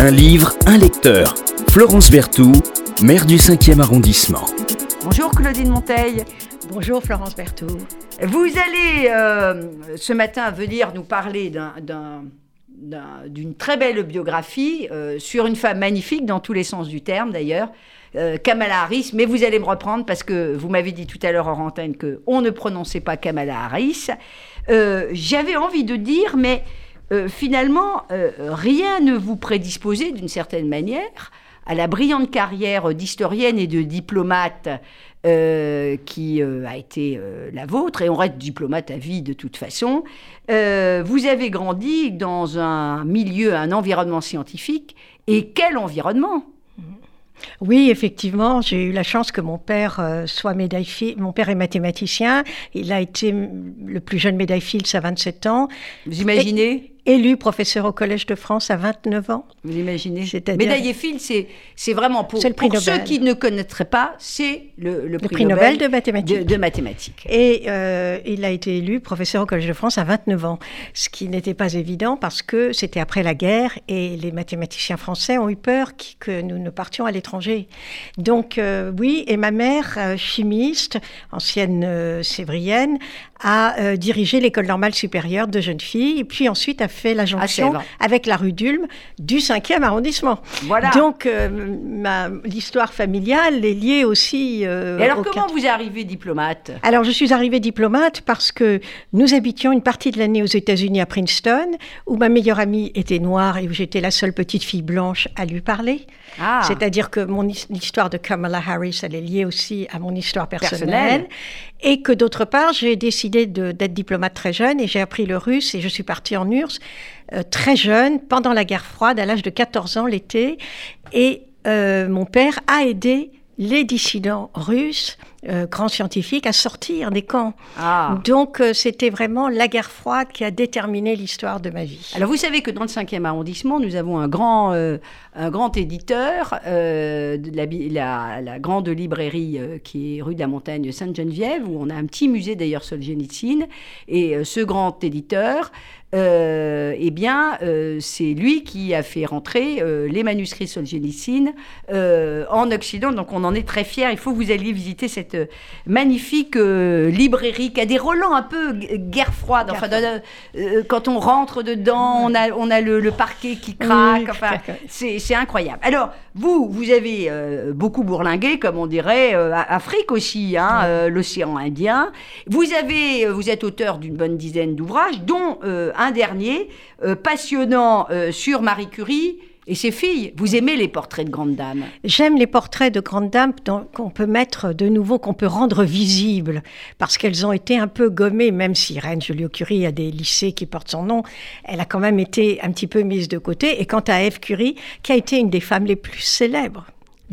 Un livre, un lecteur. Florence Berthoud, maire du 5e arrondissement. Bonjour Claudine Monteil. Bonjour Florence Berthoud. Vous allez euh, ce matin venir nous parler d'une très belle biographie euh, sur une femme magnifique dans tous les sens du terme d'ailleurs, euh, Kamala Harris, mais vous allez me reprendre parce que vous m'avez dit tout à l'heure en antenne qu'on ne prononçait pas Kamala Harris. J'avais envie de dire, mais finalement, rien ne vous prédisposait d'une certaine manière à la brillante carrière d'historienne et de diplomate euh, qui euh, a été euh, la vôtre, et on reste diplomate à vie de toute façon. vous avez grandi dans un milieu, un environnement scientifique, et quel environnement? Oui, effectivement, j'ai eu la chance que mon père soit médaille Mon père est mathématicien. Il a été le plus jeune médaille Fields à 27 ans. Vous imaginez? Élu professeur au Collège de France à 29 ans. Vous imaginez Médaillé Phil, c'est vraiment pour, le pour ceux qui ne connaîtraient pas, c'est le, le, prix, Nobel, de mathématiques. De, mathématiques. Et euh, il a été élu professeur au Collège de France à 29 ans, ce qui n'était pas évident parce que c'était après la guerre et les mathématiciens français ont eu peur que nous ne partions à l'étranger. Donc euh, oui, et ma mère, euh, chimiste, ancienne sévrienne, a dirigé l'école normale supérieure de jeunes filles, et puis ensuite a fait la jonction avec la rue d'Ulm du 5e arrondissement. Voilà. Donc, euh, l'histoire familiale est liée aussi. Euh, Et alors, comment vous êtes arrivée diplomate? Alors, je suis arrivée diplomate parce que nous habitions une partie de l'année aux États-Unis à Princeton, où ma meilleure amie était noire et où j'étais la seule petite fille blanche à lui parler. Ah. C'est-à-dire que mon histoire de Kamala Harris, elle est liée aussi à mon histoire personnelle. Et que d'autre part, j'ai décidé d'être diplomate très jeune et j'ai appris le russe et je suis partie en URSS euh, très jeune, pendant la guerre froide, à l'âge de 14 ans l'été. Et euh, mon père a aidé les dissidents russes, euh, grands scientifiques, à sortir des camps. Ah. Donc euh, c'était vraiment la guerre froide qui a déterminé l'histoire de ma vie. Alors vous savez que dans le 5e arrondissement, nous avons un grand, euh, un grand éditeur, de la, la, grande librairie qui est rue de la Montagne Sainte-Geneviève, où on a un petit musée d'ailleurs Solzhenitsyn. Et ce grand éditeur, eh bien, c'est lui qui a fait rentrer les manuscrits Solzhenitsyn en Occident. Donc on en est très fiers. Il faut que vous alliez visiter cette magnifique euh, librairie qui a des relents un peu guerre froide. Enfin, euh, quand on rentre dedans, on a, on a le, parquet qui craque. enfin, c'est incroyable. Alors, vous, vous avez euh, beaucoup bourlingué, comme on dirait, Afrique aussi, hein, l'océan Indien. Vous, avez, vous êtes auteur d'une bonne dizaine d'ouvrages, dont un dernier passionnant sur Marie Curie et ses filles, vous aimez les portraits de grandes dames? J'aime les portraits de grandes dames qu'on peut mettre de nouveau, qu'on peut rendre visibles, parce qu'elles ont été un peu gommées, même si Reine Joliot-Curie a des lycées qui portent son nom, elle a quand même été un petit peu mise de côté. Et quant à Eve Curie, qui a été une des femmes les plus célèbres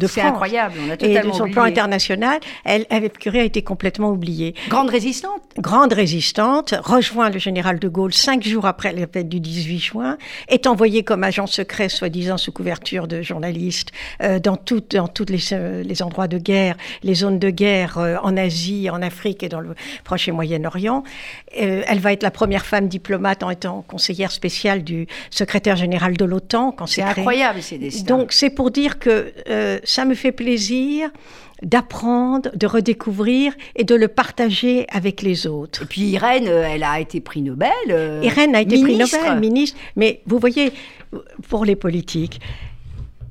c'est incroyable, on a totalement Et de son plan international, elle, Eve Curie a été complètement oubliée. Grande résistante Grande résistante, rejoint le général de Gaulle cinq jours après la fête du 18 juin, est envoyée comme agent secret, soi-disant sous couverture de journalistes, euh, dans tous dans toutes les, euh, les, endroits de guerre, les zones de guerre euh, en Asie, en Afrique et dans le Proche et Moyen-Orient. elle va être la première femme diplomate en étant conseillère spéciale du secrétaire général de l'OTAN. quand C'est incroyable ces destins. Donc c'est pour dire que ça me fait plaisir d'apprendre, de redécouvrir et de le partager avec les autres. Et puis Irène, euh, elle a été prix Nobel. Euh, Irène a été prix Nobel, ministre. Mais vous voyez, pour les politiques,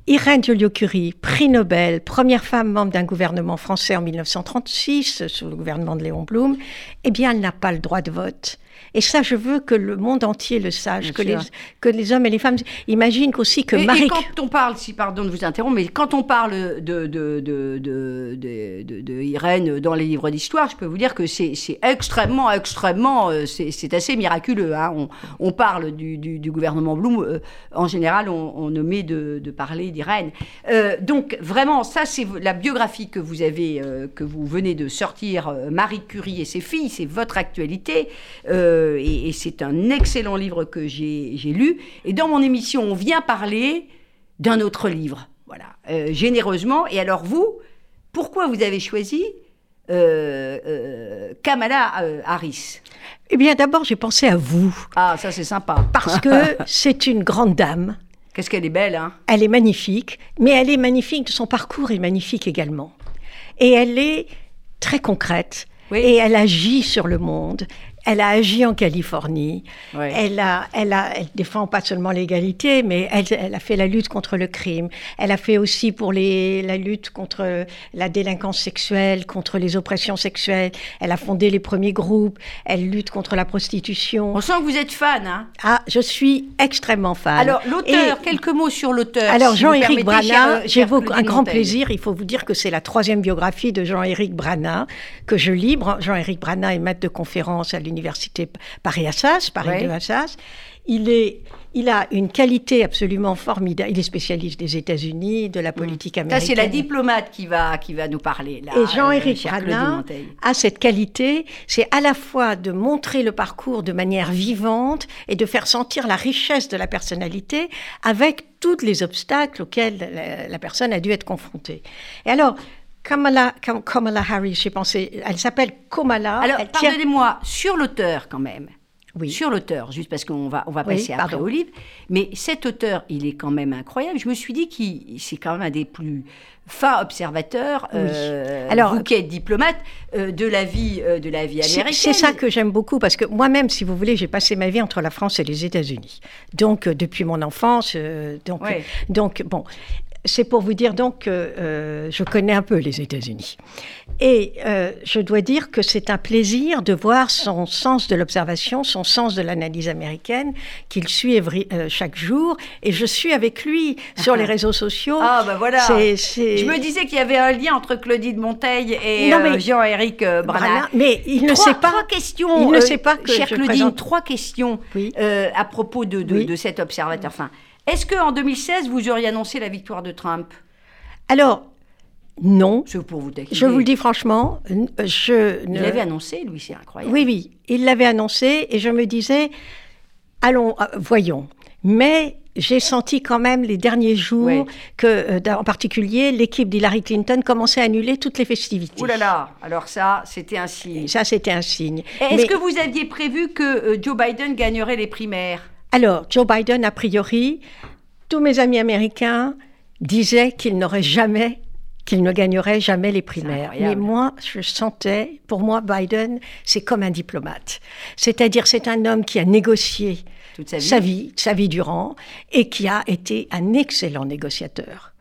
Irène Joliot-Curie, prix Nobel, première femme membre d'un gouvernement français en 1936, sous le gouvernement de Léon Blum, eh bien, elle n'a pas le droit de vote. Et ça, je veux que le monde entier le sache, que les, que les, hommes et les femmes imaginent aussi que Marie... Et quand on parle, si pardon de vous interrompre, mais quand on parle de, de, de, de Irène dans les livres d'histoire, je peux vous dire que c'est extrêmement, extrêmement, euh, c'est assez miraculeux. Hein. On, on, parle du, du, gouvernement Blum, euh, en général, on, on omet de, parler d'Irène. Euh, donc vraiment, ça c'est la biographie que vous avez, que vous venez de sortir, Marie Curie et ses filles, c'est votre actualité. Euh, et, c'est un excellent livre que j'ai lu. Et dans mon émission, on vient parler d'un autre livre, voilà, euh, généreusement. Et alors vous, pourquoi vous avez choisi euh, Kamala Harris? Eh bien, d'abord, j'ai pensé à vous. Ah, ça c'est sympa. Parce que c'est une grande dame Qu'est-ce qu'elle est belle, hein? Elle est magnifique, mais elle est magnifique, son parcours est magnifique également. Et elle est très concrète, et elle agit sur le monde. Elle a agi en Californie. Elle, a, elle, a, elle défend pas seulement l'égalité, mais elle, elle, a fait la lutte contre le crime. Elle a fait aussi pour les, la lutte contre la délinquance sexuelle, contre les oppressions sexuelles. Elle a fondé les premiers groupes. Elle lutte contre la prostitution. On sent que vous êtes fan, hein Ah, je suis extrêmement fan. Alors, l'auteur, quelques mots sur l'auteur. Alors, Jean-Éric Brana, j'évoque un grand plaisir. Il faut vous dire que c'est la troisième biographie de Jean-Éric Brana que je libre. Jean-Éric Brana est maître de conférence à l'université l'université Paris-Assas, Paris 2 Assas. Il, est, il a une qualité absolument formidable. Il est spécialiste des États-Unis, de la mm. politique américaine. Ça, c'est la diplomate qui va, qui va nous parler. Là, Et Jean-Éric euh, a cette qualité, c'est à la fois de montrer le parcours de manière vivante et de faire sentir la richesse de la personnalité avec tous les obstacles auxquels la, la personne a dû être confrontée. Et alors, Kamala, Kamala Harris, j'ai pensé, elle s'appelle Kamala. Alors, pardonnez-moi, sur l'auteur quand même. Oui. Sur l'auteur, juste parce qu'on va, on va passer après au livre. Mais cet auteur, il est quand même incroyable. Je me suis dit qu'il c'est quand même un des plus fins observateurs, euh, Alors, vous qui êtes diplomate, euh, de la vie, euh, de la vie américaine. C'est ça que j'aime beaucoup parce que moi-même, si vous voulez, j'ai passé ma vie entre la France et les États-Unis. Donc, depuis mon enfance, donc, donc bon, c'est pour vous dire donc que euh, je connais un peu les États-Unis. Et euh, je dois dire que c'est un plaisir de voir son sens de l'observation, son sens de l'analyse américaine qu'il suit euh, chaque jour. Et je suis avec lui sur les réseaux sociaux. Ah ben voilà. Je me disais qu'il y avait un lien entre Claudine Monteil et Jean-Éric Brana. Mais il ne sait pas. Trois questions. Il ne sait pas que chère je Claudine, présente... trois questions à propos de, de, de cet observateur. Enfin, est-ce qu'en 2016, vous auriez annoncé la victoire de Trump? Alors, non. Je, pour vous je vous le dis franchement, je... Il l'avait annoncé, lui, c'est incroyable. Oui, oui, il l'avait annoncé et je me disais, allons, euh, voyons. Mais j'ai senti quand même les derniers jours que, euh, en particulier, l'équipe d'Hillary Clinton commençait à annuler toutes les festivités. Ouh là là Alors ça, c'était un signe. ça, c'était un signe. Est-ce que vous aviez prévu que euh, Joe Biden gagnerait les primaires? Alors, Joe Biden, a priori, tous mes amis américains disaient qu'il n'aurait jamais, qu'il ne gagnerait jamais les primaires. Mais moi, je sentais, pour moi, Biden, c'est comme un diplomate. C'est-à-dire, c'est un homme qui a négocié sa vie, sa vie durant, et qui a été un excellent négociateur.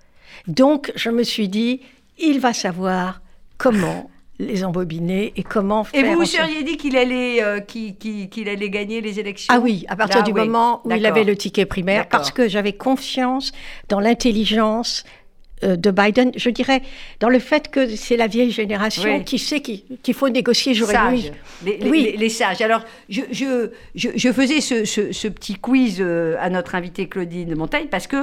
Donc, je me suis dit, il va savoir comment les embobiner et comment faire. Et vous vous seriez dit qu'il allait, euh, qu'il, allait gagner les élections Ah oui, à partir du moment où il avait le ticket primaire, parce que j'avais confiance dans l'intelligence de Biden, je dirais, dans le fait que c'est la vieille génération qui sait qu'il faut négocier jour et nuit. Les, oui. Les, sages. Alors, je, je, je, faisais ce, ce, petit quiz euh, à notre invitée Claudine de Montagne parce que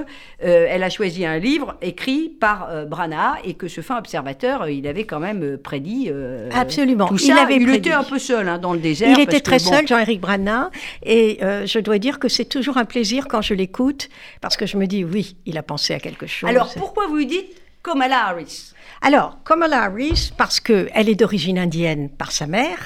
euh, elle a choisi un livre écrit par Brana et que ce fin observateur, il avait quand même prédit Absolument. tout ça. Il, avait il était un peu seul hein, dans le désert. Il était très seul, Jean-Éric Brana, et je dois dire que c'est toujours un plaisir quand je l'écoute parce que je me dis, oui, il a pensé à quelque chose. Alors, pourquoi vous Harris. Alors, Kamala Harris, parce qu'elle est d'origine indienne par sa mère,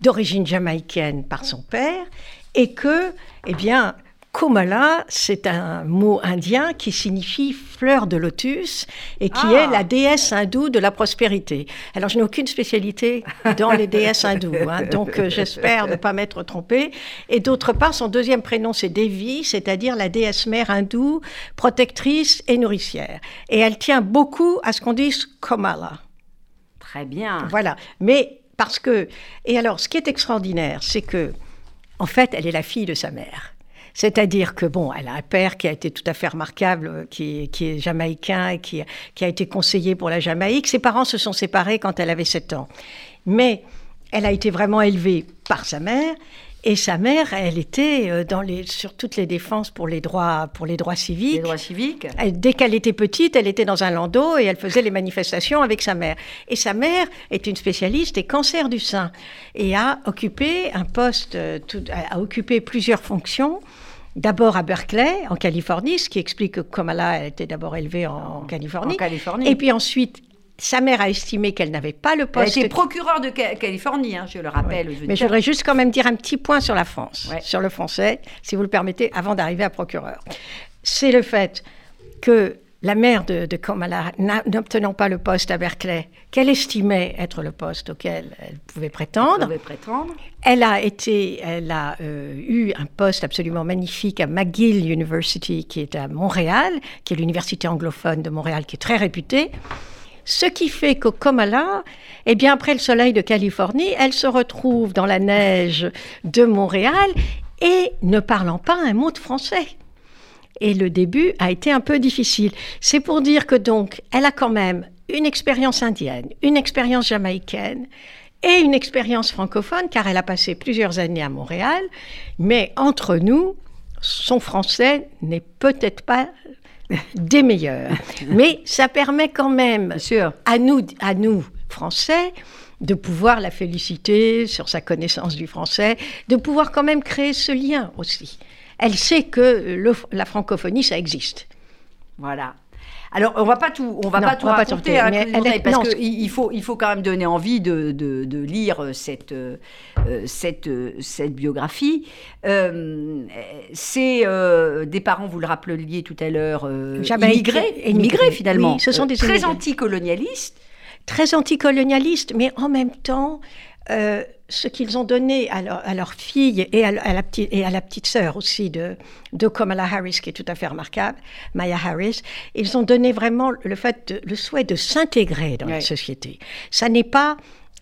d'origine jamaïcaine par son père, et que, eh bien, Komala, c'est un mot indien qui signifie fleur de lotus et qui est ah. la déesse hindoue de la prospérité. Alors, je n'ai aucune spécialité dans les déesses hindoues, hein, donc euh, j'espère ne pas m'être trompée. Et d'autre part, son deuxième prénom, c'est Devi, c'est-à-dire la déesse mère hindoue, protectrice et nourricière. Et elle tient beaucoup à ce qu'on dise Komala. Très bien. Voilà. Mais parce que. Et alors, ce qui est extraordinaire, c'est que, en fait, elle est la fille de sa mère. C'est-à-dire que, bon, elle a un père qui a été tout à fait remarquable, euh, qui, est jamaïcain et qui, a été conseiller pour la Jamaïque. Ses parents se sont séparés quand elle avait 7 ans. Mais elle a été vraiment élevée par sa mère. Et sa mère, elle était euh, dans les, sur toutes les défenses pour les droits, pour les droits civiques. Les droits civiques. dès qu'elle était petite, elle était dans un landau et elle faisait les manifestations avec sa mère. Et sa mère est une spécialiste des cancers du sein et a occupé un poste, euh, a occupé plusieurs fonctions. D'abord à Berkeley, en Californie, ce qui explique que Kamala a été d'abord élevée en, Californie. en, Californie. Et puis ensuite, sa mère a estimé qu'elle n'avait pas le poste. Elle était procureure de Californie, hein, je le rappelle. Mais je voudrais juste quand même dire un petit point sur la France, sur le français, si vous le permettez, avant d'arriver à procureur. c'est le fait que la mère de, Kamala, n'obtenant pas le poste à Berkeley, qu'elle estimait être le poste auquel elle pouvait prétendre, elle, a été, elle a euh, eu un poste absolument magnifique à McGill University, qui est à Montréal, qui est l'université anglophone de Montréal, qui est très réputée. Ce qui fait que Kamala, eh bien, après le soleil de Californie, elle se retrouve dans la neige de Montréal et ne parlant pas un mot de français. Et le début a été un peu difficile. C'est pour dire que donc, elle a quand même une expérience indienne, une expérience jamaïcaine et une expérience francophone, car elle a passé plusieurs années à Montréal. Mais entre nous, son français n'est peut-être pas des meilleurs. Mais ça permet quand même à nous, à nous Français, de pouvoir la féliciter sur sa connaissance du français, de pouvoir quand même créer ce lien aussi elle sait que la francophonie, ça existe. Voilà. Alors, on va pas tout, on va pas tout raconter, hein, parce qu'il faut, il faut quand même donner envie de, de, lire cette, euh, cette, cette biographie. Euh, c'est euh, des parents, vous le rappeliez tout à l'heure, immigrés, immigrés, finalement, ce sont des très anticolonialistes. Très anticolonialistes, mais en même temps euh, ce qu'ils ont donné à leur, fille et à, la petite, et à la petite sœur aussi de, de Kamala Harris, qui est tout à fait remarquable, Maya Harris, ils ont donné vraiment le, fait le souhait de s'intégrer dans la société. Ça n'est pas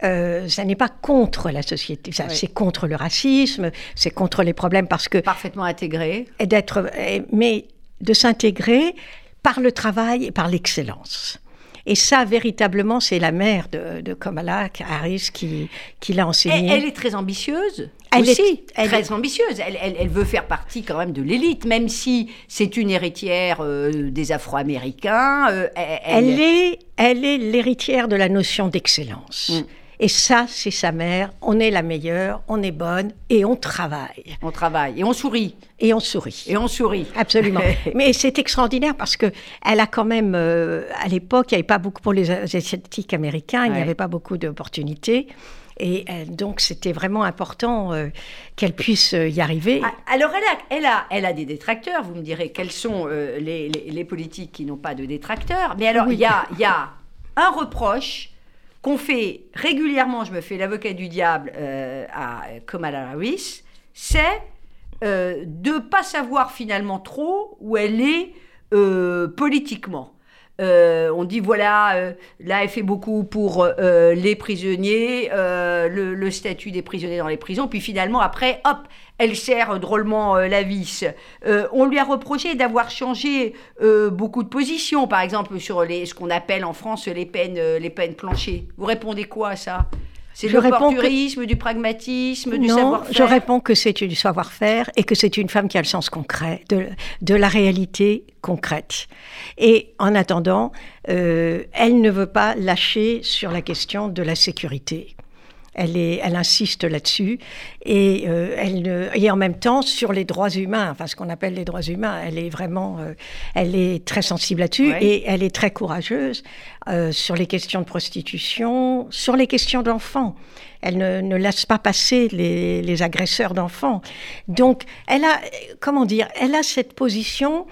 euh, ça n'est pas contre la société, c'est contre le racisme, c'est contre les problèmes parce que parfaitement intégré, et d'être, mais de s'intégrer par le travail et par l'excellence. Et ça, véritablement, c'est la mère de, Kamala Harris qui, qui l'a enseigné. Elle, est très ambitieuse. Elle aussi, est très ambitieuse. Elle, elle, veut faire partie quand même de l'élite, même si c'est une héritière euh, des Afro-Américains. Euh, elle... est, elle est l'héritière de la notion d'excellence. Mm. Et ça, c'est sa mère. On est la meilleure, on est bonne et on travaille. On travaille et on sourit. Et on sourit. Et on sourit. Absolument. Mais c'est extraordinaire parce que elle a quand même, euh, à l'époque, il n'y avait pas beaucoup pour les asiatiques américains, il n'y avait pas beaucoup d'opportunités. Et euh, donc, c'était vraiment important euh, qu'elle puisse y arriver. Ah, alors, elle a, elle, a, elle a des détracteurs. Vous me direz quels sont les, les, politiques qui n'ont pas de détracteurs? Mais alors, il y, a, y a un reproche qu'on fait régulièrement, je me fais l'avocat du diable euh, à Kamala Harris, c'est euh, de ne pas savoir finalement trop où elle est euh, politiquement. Euh, on dit voilà, euh, là elle fait beaucoup pour euh, les prisonniers, le, statut des prisonniers dans les prisons, puis finalement après, hop, elle sert drôlement la vis. on lui a reproché d'avoir changé beaucoup de positions, par exemple sur les, ce qu'on appelle en France les peines, les peines planchées. Vous répondez quoi à ça? C'est du opportunisme, du pragmatisme, du savoir-faire Je réponds que c'est du savoir-faire et que c'est une femme qui a le sens concret, de, de la réalité concrète. Et en attendant, euh, elle ne veut pas lâcher sur la question de la sécurité. Elle, est, elle insiste là-dessus et, euh, elle, et en même temps sur les droits humains, enfin ce qu'on appelle les droits humains. Elle est vraiment, euh, elle est très sensible là-dessus et elle est très courageuse euh, sur les questions de prostitution, sur les questions d'enfants. Elle ne, ne, laisse pas passer les, les agresseurs d'enfants. Donc, elle a, comment dire, elle a cette position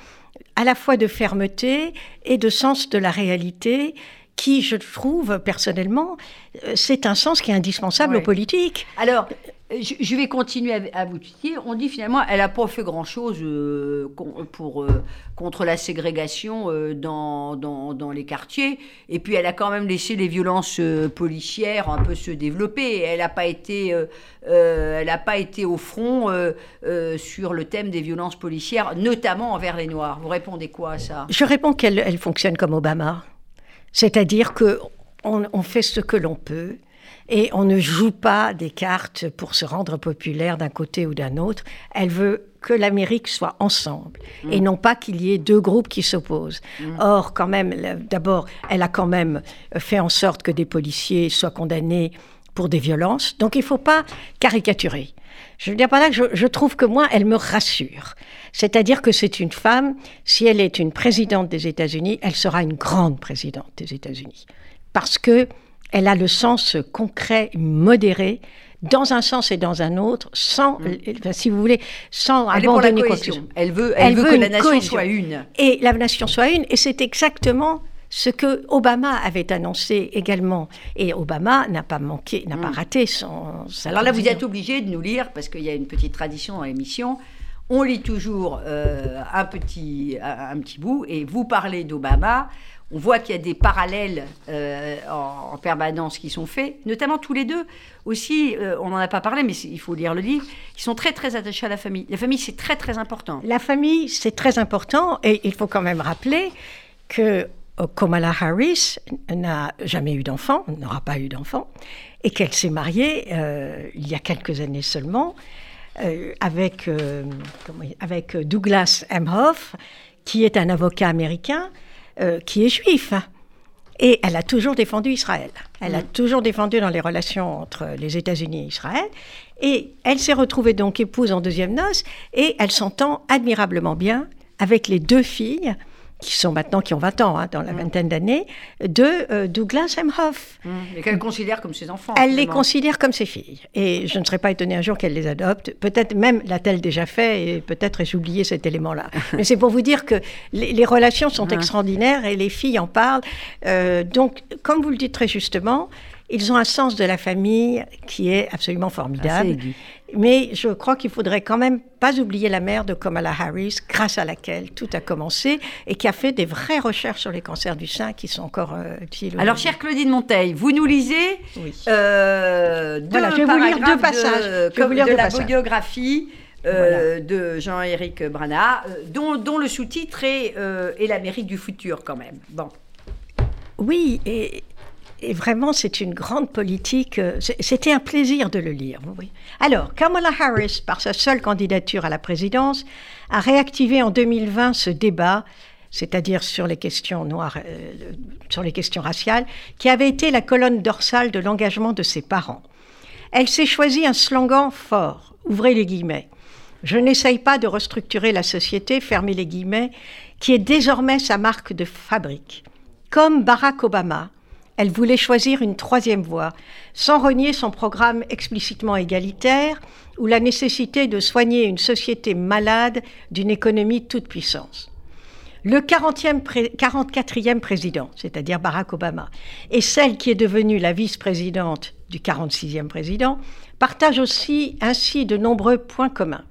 à la fois de fermeté et de sens de la réalité qui, je trouve personnellement, euh, c'est un sens qui est indispensable aux politiques. Alors, je vais continuer à vous citer. On dit finalement, elle n'a pas fait grand-chose euh, pour, euh, contre la ségrégation dans, dans, dans, les quartiers. Et puis, elle a quand même laissé les violences policières un peu se développer. Elle n'a pas été, elle pas été au front sur le thème des violences policières, notamment envers les Noirs. Vous répondez quoi à ça? Je réponds qu'elle elle fonctionne comme Obama. C'est-à-dire que on, fait ce que l'on peut et on ne joue pas des cartes pour se rendre populaire d'un côté ou d'un autre. Elle veut que l'Amérique soit ensemble mm. et non pas qu'il y ait deux groupes qui s'opposent. Mm. Or, quand même, d'abord, elle a quand même fait en sorte que des policiers soient condamnés pour des violences. Donc, il ne faut pas caricaturer. Je veux dire par là que je, trouve que moi, elle me rassure. C'est-à-dire que c'est une femme, si elle est une présidente des États-Unis, elle sera une grande présidente des États-Unis. Parce que Elle a le sens concret, modéré, dans un sens et dans un autre, sans, mm. si vous voulez, sans elle abandonner quoi que ce soit. Elle veut, elle, veut, que la nation soit une. Et la nation soit une, et c'est exactement ce que Obama avait annoncé également. Et Obama n'a pas manqué, n'a pas mm. raté son. Alors là, vous êtes obligé de nous lire, parce qu'il y a une petite tradition dans l'émission. On lit toujours euh, un, petit, un, petit bout, et vous parlez d'Obama. On voit qu'il y a des parallèles euh, en, permanence qui sont faits, notamment tous les deux. Aussi, euh, on n'en a pas parlé, mais il faut lire le livre, ils sont très très attachés à la famille. La famille, c'est très très important. La famille, c'est très important, et il faut quand même rappeler que Kamala Harris n'a jamais eu d'enfant, n'aura pas eu d'enfant, et qu'elle s'est mariée il y a quelques années seulement avec, avec Douglas Emhoff, qui est un avocat américain euh, qui est juif. Et elle a toujours défendu Israël. Elle a mm. toujours défendu dans les relations entre les États-Unis et Israël. Et elle s'est retrouvée donc épouse en deuxième noce et elle s'entend admirablement bien avec les deux filles qui sont maintenant, qui ont 20 ans, hein, dans la mm. vingtaine d'années, de euh, Douglas Emhoff. Mm. Et qu'elle considère comme ses enfants. Elle les considère comme ses filles. Et je ne serais pas étonnée un jour qu'elle les adopte. Peut-être même l'a-t-elle déjà fait, et peut-être ai-je oublié cet élément-là. Mais c'est pour vous dire que les, relations sont extraordinaires et les filles en parlent. Euh, donc, comme vous le dites très justement, ils ont un sens de la famille qui est absolument formidable. Mais je crois qu'il faudrait quand même pas oublier la mère de Kamala Harris, grâce à laquelle tout a commencé et qui a fait des vraies recherches sur les cancers du sein qui sont encore euh, utiles. Alors, chère Claudine Monteil, vous nous lisez euh, deux je vais vous lire deux passages de, lire la biographie. Euh, de Jean-Éric Brana, dont, dont, le sous-titre est, est l'Amérique du futur quand même. Bon. Oui, et et vraiment, c'est une grande politique. Euh, c'était un plaisir de le lire. Alors, Kamala Harris, par sa seule candidature à la présidence, a réactivé en 2020 ce débat, c'est-à-dire sur les questions noires, euh, sur les questions raciales, qui avait été la colonne dorsale de l'engagement de ses parents. Elle s'est choisi un slogan fort, ouvrez les guillemets. Je n'essaye pas de restructurer la société, fermez les guillemets, qui est désormais sa marque de fabrique. Comme Barack Obama, elle voulait choisir une troisième voie, sans renier son programme explicitement égalitaire ou la nécessité de soigner une société malade d'une économie toute puissance. Le 44e président, c'est-à-dire Barack Obama, et celle qui est devenue la vice-présidente du 46e président, partagent aussi ainsi de nombreux points communs,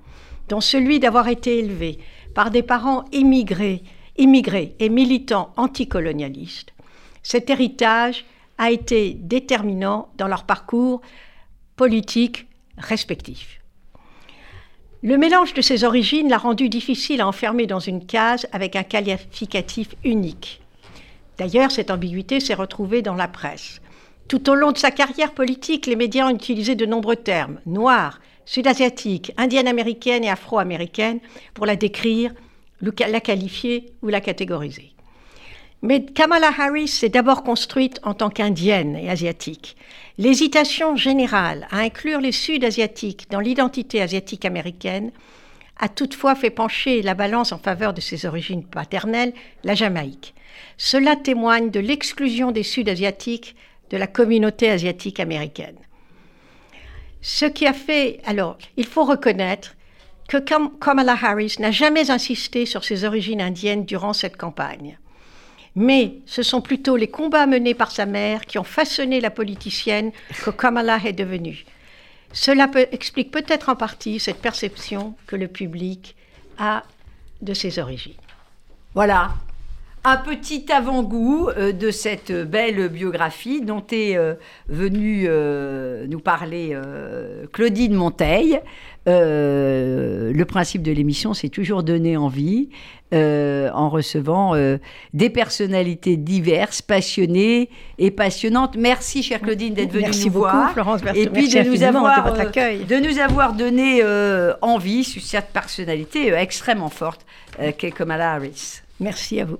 dont celui d'avoir été élevé par des parents immigrés, immigrés et militants anticolonialistes, cet héritage a été déterminant dans leur parcours politique respectif. Le mélange de ces origines l'a rendu difficile à enfermer dans une case avec un qualificatif unique. D'ailleurs, cette ambiguïté s'est retrouvée dans la presse. Tout au long de sa carrière politique, les médias ont utilisé de nombreux termes, noir, sud-asiatique, indienne-américaine et afro-américaine, pour la décrire, la qualifier ou la catégoriser. Mais Kamala Harris s'est d'abord construite en tant qu'indienne et asiatique. L'hésitation générale à inclure les Sud-Asiatiques dans l'identité asiatique américaine a toutefois fait pencher la balance en faveur de ses origines paternelles, la Jamaïque. Cela témoigne de l'exclusion des Sud-Asiatiques de la communauté asiatique américaine. Ce qui a fait, alors, il faut reconnaître que Kamala Harris n'a jamais insisté sur ses origines indiennes durant cette campagne mais ce sont plutôt les combats menés par sa mère qui ont façonné la politicienne que Kamala est devenue. Cela explique peut-être en partie cette perception que le public a de ses origines. Voilà, un petit avant-goût euh, de cette belle biographie dont est euh, venue euh, nous parler Claudine Monteil. Le principe de l'émission, c'est toujours donner envie en recevant des personnalités diverses, passionnées et passionnantes. Merci, chère Claudine, d'être venue nous beaucoup, voir. Florence et puis de nous, avoir, de, de nous avoir donné envie sur cette personnalité extrêmement forte qu'est Kamala Harris. Merci à vous.